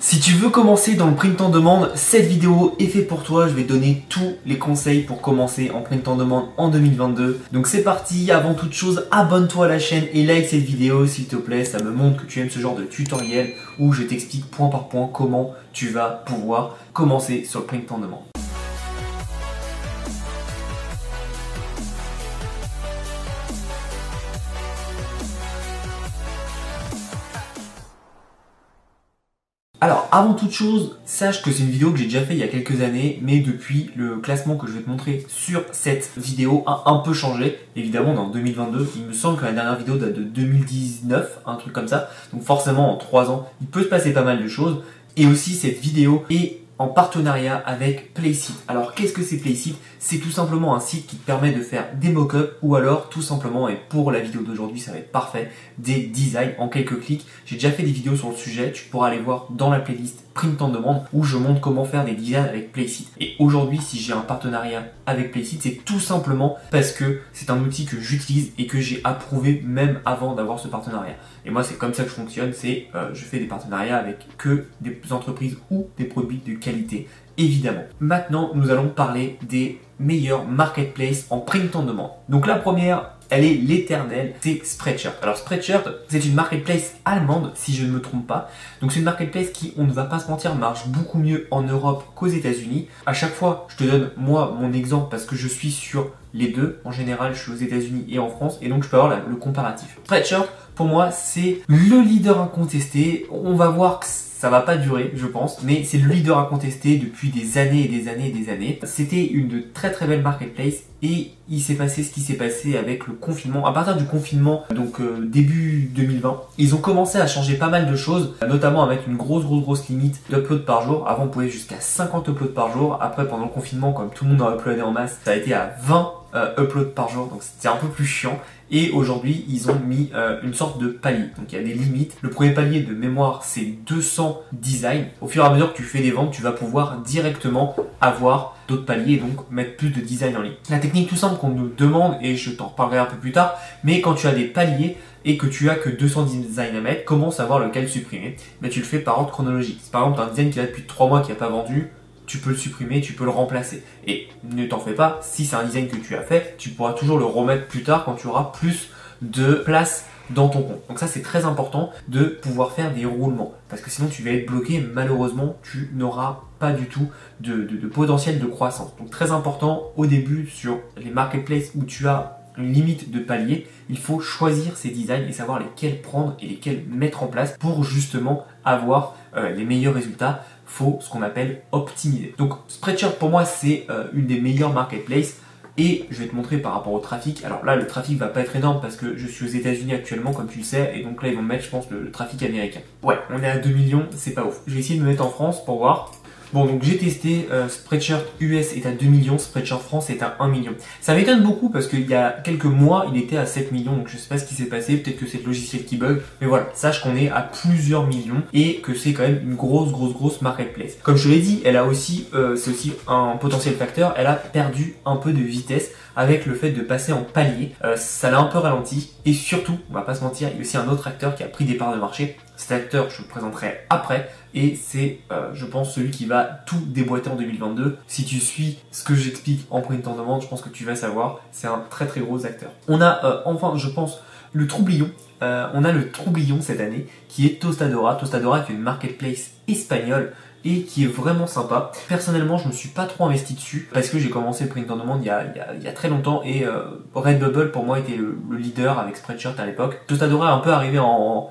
Si tu veux commencer dans le print en demande, cette vidéo est faite pour toi. Je vais donner tous les conseils pour commencer en print en demande en 2022. Donc c'est parti. Avant toute chose, abonne-toi à la chaîne et like cette vidéo s'il te plaît. Ça me montre que tu aimes ce genre de tutoriel où je t'explique point par point comment tu vas pouvoir commencer sur le print en demande. Alors, avant toute chose, sache que c'est une vidéo que j'ai déjà fait il y a quelques années, mais depuis, le classement que je vais te montrer sur cette vidéo a un peu changé. Évidemment, on est en 2022, il me semble que la dernière vidéo date de 2019, un truc comme ça. Donc forcément, en 3 ans, il peut se passer pas mal de choses. Et aussi, cette vidéo est en partenariat avec Playseat. Alors qu'est-ce que c'est Playseat C'est tout simplement un site qui te permet de faire des mock-ups ou alors tout simplement, et pour la vidéo d'aujourd'hui ça va être parfait, des designs en quelques clics. J'ai déjà fait des vidéos sur le sujet, tu pourras aller voir dans la playlist Print en demande où je montre comment faire des designs avec Playseat. Et aujourd'hui si j'ai un partenariat avec Playseat, c'est tout simplement parce que c'est un outil que j'utilise et que j'ai approuvé même avant d'avoir ce partenariat. Et moi c'est comme ça que je fonctionne, c'est euh, je fais des partenariats avec que des entreprises ou des produits de qualité évidemment. Maintenant, nous allons parler des meilleurs marketplaces en print en demande. Donc la première, elle est l'éternelle, c'est Spreadshirt. Alors Spreadshirt, c'est une marketplace allemande, si je ne me trompe pas. Donc c'est une marketplace qui, on ne va pas se mentir, marche beaucoup mieux en Europe qu'aux États-Unis. À chaque fois, je te donne moi mon exemple parce que je suis sur les deux. En général, je suis aux États-Unis et en France, et donc je peux avoir le comparatif. Spreadshirt, pour moi, c'est le leader incontesté. On va voir que ça va pas durer, je pense, mais c'est le leader incontesté depuis des années et des années et des années. C'était une très très belle marketplace et il s'est passé ce qui s'est passé avec le confinement. À partir du confinement, donc euh, début 2020, ils ont commencé à changer pas mal de choses, notamment à mettre une grosse grosse grosse limite d'upload par jour. Avant on pouvait jusqu'à 50 uploads par jour. Après pendant le confinement, comme tout le monde a uploadé en masse, ça a été à 20 euh, uploads par jour, donc c'était un peu plus chiant. Et aujourd'hui, ils ont mis euh, une sorte de palier. Donc il y a des limites. Le premier palier de mémoire, c'est 200 designs. Au fur et à mesure que tu fais des ventes, tu vas pouvoir directement avoir d'autres paliers et donc mettre plus de design en ligne. La technique tout simple qu'on nous demande, et je t'en reparlerai un peu plus tard, mais quand tu as des paliers et que tu as que 200 designs à mettre, comment savoir lequel supprimer ben, Tu le fais par ordre chronologique. par exemple, un design qui a depuis 3 mois qui n'a pas vendu, tu peux le supprimer, tu peux le remplacer. Et ne t'en fais pas, si c'est un design que tu as fait, tu pourras toujours le remettre plus tard quand tu auras plus de place dans ton compte. Donc ça c'est très important de pouvoir faire des roulements parce que sinon tu vas être bloqué malheureusement tu n'auras pas du tout de, potentiel de croissance. Donc très important au début sur les marketplaces où tu as une limite de palier, il faut choisir ces designs et savoir lesquels prendre et lesquels mettre en place pour justement avoir euh, les meilleurs résultats faut ce qu'on appelle optimiser. Donc Spreadshirt pour moi c'est euh, une des meilleures marketplaces et je vais te montrer par rapport au trafic. Alors là le trafic va pas être énorme parce que je suis aux États-Unis actuellement comme tu le sais et donc là ils vont mettre je pense le, le trafic américain. Ouais, on est à 2 millions, c'est pas ouf. Je vais essayer de me mettre en France pour voir. Bon, donc j'ai testé, euh, Spreadshirt US est à 2 millions, Spreadshirt France est à 1 million. Ça m'étonne beaucoup parce qu'il y a quelques mois, il était à 7 millions, donc je sais pas ce qui s'est passé, peut-être que c'est le logiciel qui bug, mais voilà, sache qu'on est à plusieurs millions et que c'est quand même une grosse, grosse, grosse marketplace. Comme je l'ai dit, elle a aussi, euh, c'est aussi un potentiel facteur, elle a perdu un peu de vitesse avec le fait de passer en palier. Euh, ça l'a un peu ralenti et surtout, on va pas se mentir, il y a aussi un autre acteur qui a pris des parts de marché. Cet acteur, je le présenterai après et c'est, euh, je pense, celui qui va tout déboîter en 2022. Si tu suis ce que j'explique en print en demande, je pense que tu vas savoir. C'est un très très gros acteur. On a euh, enfin, je pense, le troublion. on a le troublion cette année qui est Tostadora. Tostadora est une marketplace espagnole et qui est vraiment sympa. Personnellement, je me suis pas trop investi dessus parce que j'ai commencé print en demande il y a, il y a, très longtemps et euh, Redbubble pour moi était le, leader avec Spreadshirt à l'époque. Tostadora est un peu arrivé en,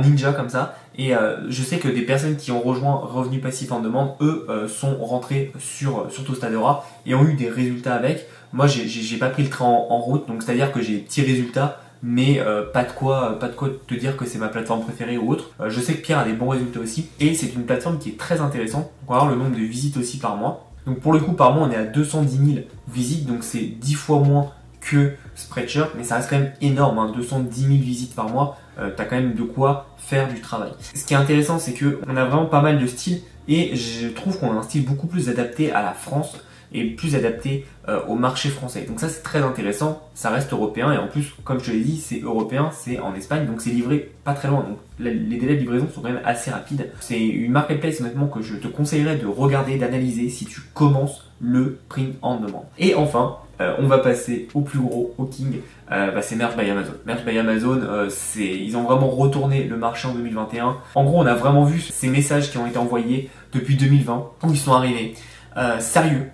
ninja comme ça et euh, je sais que des personnes qui ont rejoint Revenu Passif en demande, eux, euh, sont rentrés sur, sur Tostadora et ont eu des résultats avec. Moi, j'ai pas pris le train en, en route, donc c'est-à-dire que j'ai des petits résultats mais euh, pas de quoi pas de quoi te dire que c'est ma plateforme préférée ou autre. Euh, je sais que Pierre a des bons résultats aussi et c'est une plateforme qui est très intéressante. On va voir le nombre de visites aussi par mois. Donc pour le coup par mois on est à 210 000 visites donc c'est 10 fois moins que Spreadshirt mais ça reste quand même énorme hein. 210 000 visites par mois euh, t'as quand même de quoi faire du travail. Ce qui est intéressant c'est que on a vraiment pas mal de styles et je trouve qu'on a un style beaucoup plus adapté à la France et plus adapté euh, au marché français. Donc ça c'est très intéressant, ça reste européen et en plus comme je te l'ai dit c'est européen, c'est en Espagne donc c'est livré pas très loin donc les délais de livraison sont quand même assez rapides. C'est une marketplace honnêtement que je te conseillerais de regarder, d'analyser si tu commences le print en demande. Et enfin, euh, on va passer au plus gros, au king, euh, bah, c'est Merch by Amazon. Merch by Amazon, ils ont vraiment retourné le marché en 2021. En gros, on a vraiment vu ces messages qui ont été envoyés depuis 2020, où ils sont arrivés sérieux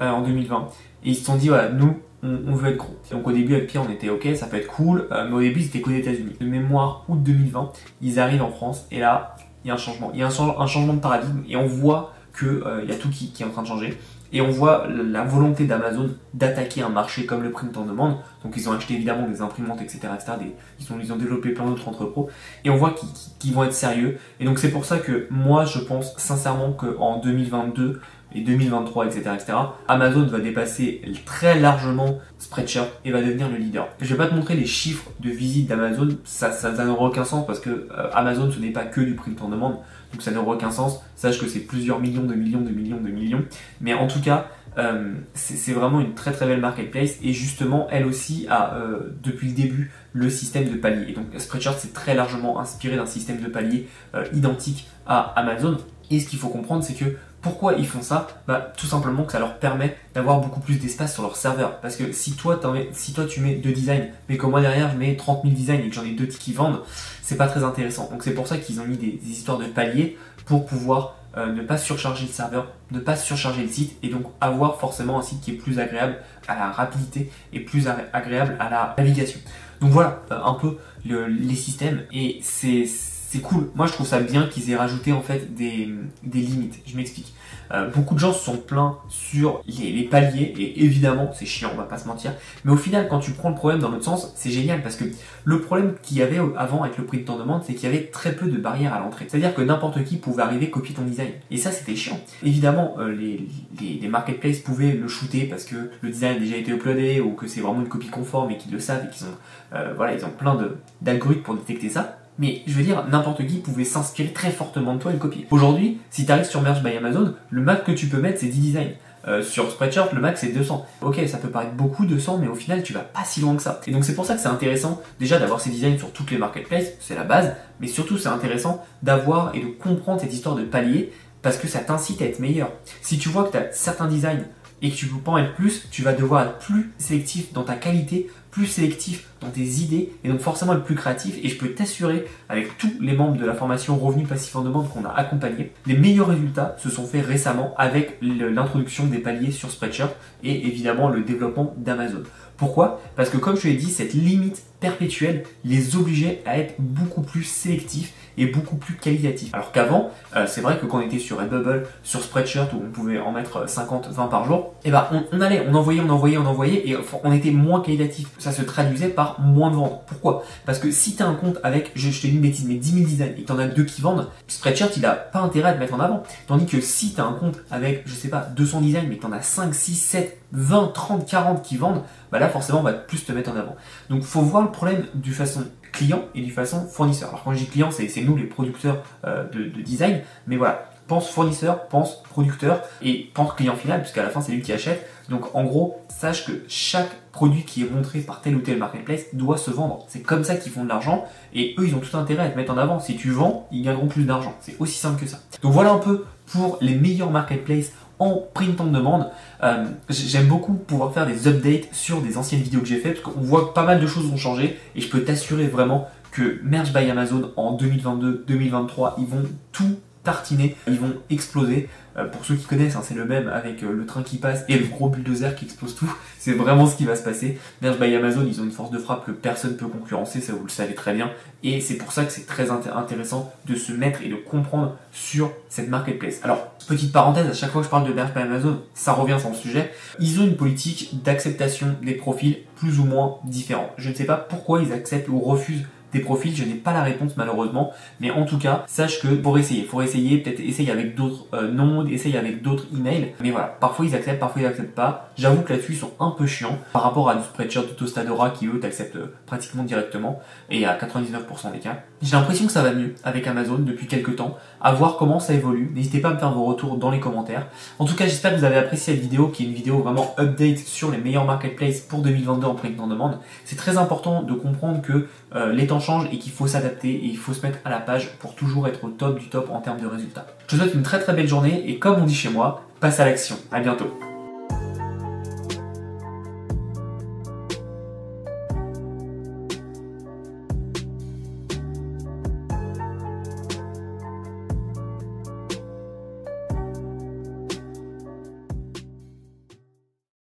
en 2020. Et ils se sont dit, voilà, nous, on, veut être gros. Donc au début avec Pierre on était ok, ça peut être cool, mais au début c'était qu'aux États-Unis. De mémoire août 2020, ils arrivent en France et là il y a un changement, il y a un, changement de paradigme et on voit que il y a tout qui, qui est en train de changer. Et on voit la volonté d'Amazon d'attaquer un marché comme le print en demande. Donc ils ont acheté évidemment des imprimantes, etc. etc. ils, ont, ils ont développé plein d'autres entrepôts. Et on voit qu'ils vont être sérieux. Et donc c'est pour ça que moi je pense sincèrement qu'en 2022 et 2023, etc., etc., Amazon va dépasser très largement Spreadshirt et va devenir le leader. Je vais pas te montrer les chiffres de visite d'Amazon, ça, n'aura aucun sens parce que euh, Amazon ce n'est pas que du print en demande, donc ça n'aura aucun sens. Sache que c'est plusieurs millions de millions de millions de millions. Mais en tout cas, euh, c'est vraiment une très très belle marketplace et justement elle aussi a euh, depuis le début le système de palier. Et donc Spreadshirt c'est très largement inspiré d'un système de palier identique à Amazon. Et ce qu'il faut comprendre c'est que pourquoi ils font ça bah, Tout simplement que ça leur permet d'avoir beaucoup plus d'espace sur leur serveur. Parce que si toi, si toi tu mets deux designs, mais que moi derrière je mets 30 000 designs et que j'en ai deux qui vendent, c'est pas très intéressant. Donc c'est pour ça qu'ils ont mis des, histoires de paliers pour pouvoir euh, ne pas surcharger le serveur, ne pas surcharger le site et donc avoir forcément un site qui est plus agréable à la rapidité et plus agréable à la navigation. Donc voilà euh, un peu les systèmes et c'est c'est cool. Moi, je trouve ça bien qu'ils aient rajouté en fait des, des limites. Je m'explique. Euh, beaucoup de gens se sont plaints sur les, paliers et évidemment, c'est chiant, on va pas se mentir. Mais au final, quand tu prends le problème dans l'autre sens, c'est génial parce que le problème qu'il y avait avant avec le prix de ton demande, c'est qu'il y avait très peu de barrières à l'entrée. C'est-à-dire que n'importe qui pouvait arriver copier ton design. Et ça, c'était chiant. Évidemment, euh, les, les, les, marketplaces pouvaient le shooter parce que le design a déjà été uploadé ou que c'est vraiment une copie conforme et qu'ils le savent et qu'ils ont, euh, voilà, ils ont plein d'algorithmes pour détecter ça. Mais je veux dire, n'importe qui pouvait s'inspirer très fortement de toi et le copier. Aujourd'hui, si tu arrives sur Merge by Amazon, le max que tu peux mettre, c'est 10 designs. Euh, sur Spreadshirt, le max c'est 200. Ok, ça peut paraître beaucoup 200, mais au final tu vas pas si loin que ça. Et donc c'est pour ça que c'est intéressant déjà d'avoir ces designs sur toutes les marketplaces, c'est la base, mais surtout c'est intéressant d'avoir et de comprendre cette histoire de palier parce que ça t'incite à être meilleur. Si tu vois que tu as certains designs et que tu peux pas en être plus, tu vas devoir être plus sélectif dans ta qualité plus sélectif dans tes idées et donc forcément être plus créatif. Et je peux t'assurer, avec tous les membres de la formation Revenu Passif en Demande qu'on a accompagné, les meilleurs résultats se sont faits récemment avec l'introduction des paliers sur Spreadshirt et évidemment le développement d'Amazon. Pourquoi? Parce que comme je te l'ai dit, cette limite perpétuelle les obligeait à être beaucoup plus sélectifs beaucoup plus qualitatifs. Alors qu'avant, euh, c'est vrai que quand on était sur Redbubble, sur Spreadshirt où on pouvait en mettre 50, 20 par jour, et eh ben on, allait, on envoyait, on envoyait, on envoyait et on était moins qualitatif. Ça se traduisait par moins de ventes. Pourquoi? Parce que si tu as un compte avec, je, te dis une bêtise, mais 10 000 designs et que tu en as deux qui vendent, Spreadshirt il a pas intérêt à te mettre en avant. Tandis que si tu as un compte avec, je sais pas, 200 designs mais que tu en as 5, 6, 7, 20, 30, 40 qui vendent, bah là forcément on va plus te mettre en avant. Donc faut voir le problème du façon client et du façon fournisseur. Alors quand je dis client, c'est nous les producteurs euh, de, design, mais voilà, pense fournisseur, pense producteur et pense client final, puisqu'à la fin c'est lui qui achète. Donc en gros, sache que chaque produit qui est montré par tel ou tel marketplace doit se vendre. C'est comme ça qu'ils font de l'argent et eux ils ont tout intérêt à te mettre en avant. Si tu vends, ils gagneront plus d'argent. C'est aussi simple que ça. Donc voilà un peu pour les meilleurs marketplaces en print en demande. Euh, j'aime beaucoup pouvoir faire des updates sur des anciennes vidéos que j'ai fait parce qu'on voit que pas mal de choses ont changé et je peux t'assurer vraiment que Merge by Amazon en 2022-2023, ils vont tout tartiner, ils vont exploser. Euh, pour ceux qui connaissent, hein, c'est le même avec euh, le train qui passe et le gros bulldozer qui explose tout. C'est vraiment ce qui va se passer. Merge by Amazon, ils ont une force de frappe que personne ne peut concurrencer, ça vous le savez très bien. Et c'est pour ça que c'est très intéressant de se mettre et de comprendre sur cette marketplace. Alors, petite parenthèse, à chaque fois que je parle de Merge by Amazon, ça revient sur le sujet. Ils ont une politique d'acceptation des profils plus ou moins différents. Je ne sais pas pourquoi ils acceptent ou refusent des profils. Je n'ai pas la réponse malheureusement, mais en tout cas, sache que pour essayer, faut essayer, peut-être essayer avec d'autres euh, noms, essayer avec d'autres emails. Mais voilà, parfois ils acceptent, parfois ils acceptent pas. J'avoue que là-dessus ils sont un peu chiants par rapport à du Spreadshirt de Tostadora qui eux t'acceptent euh, pratiquement directement et à 99% des cas. J'ai l'impression que ça va mieux avec Amazon depuis quelques temps. À voir comment ça évolue. N'hésitez pas à me faire vos retours dans les commentaires. En tout cas, j'espère que vous avez apprécié cette vidéo qui est une vidéo vraiment update sur les meilleurs marketplaces pour 2022 en print en demande. C'est très important de comprendre que euh, les temps changent et qu'il faut s'adapter et il faut se mettre à la page pour toujours être au top du top en termes de résultats. Je vous souhaite une très très belle journée et comme on dit chez moi, passe à l'action. À bientôt.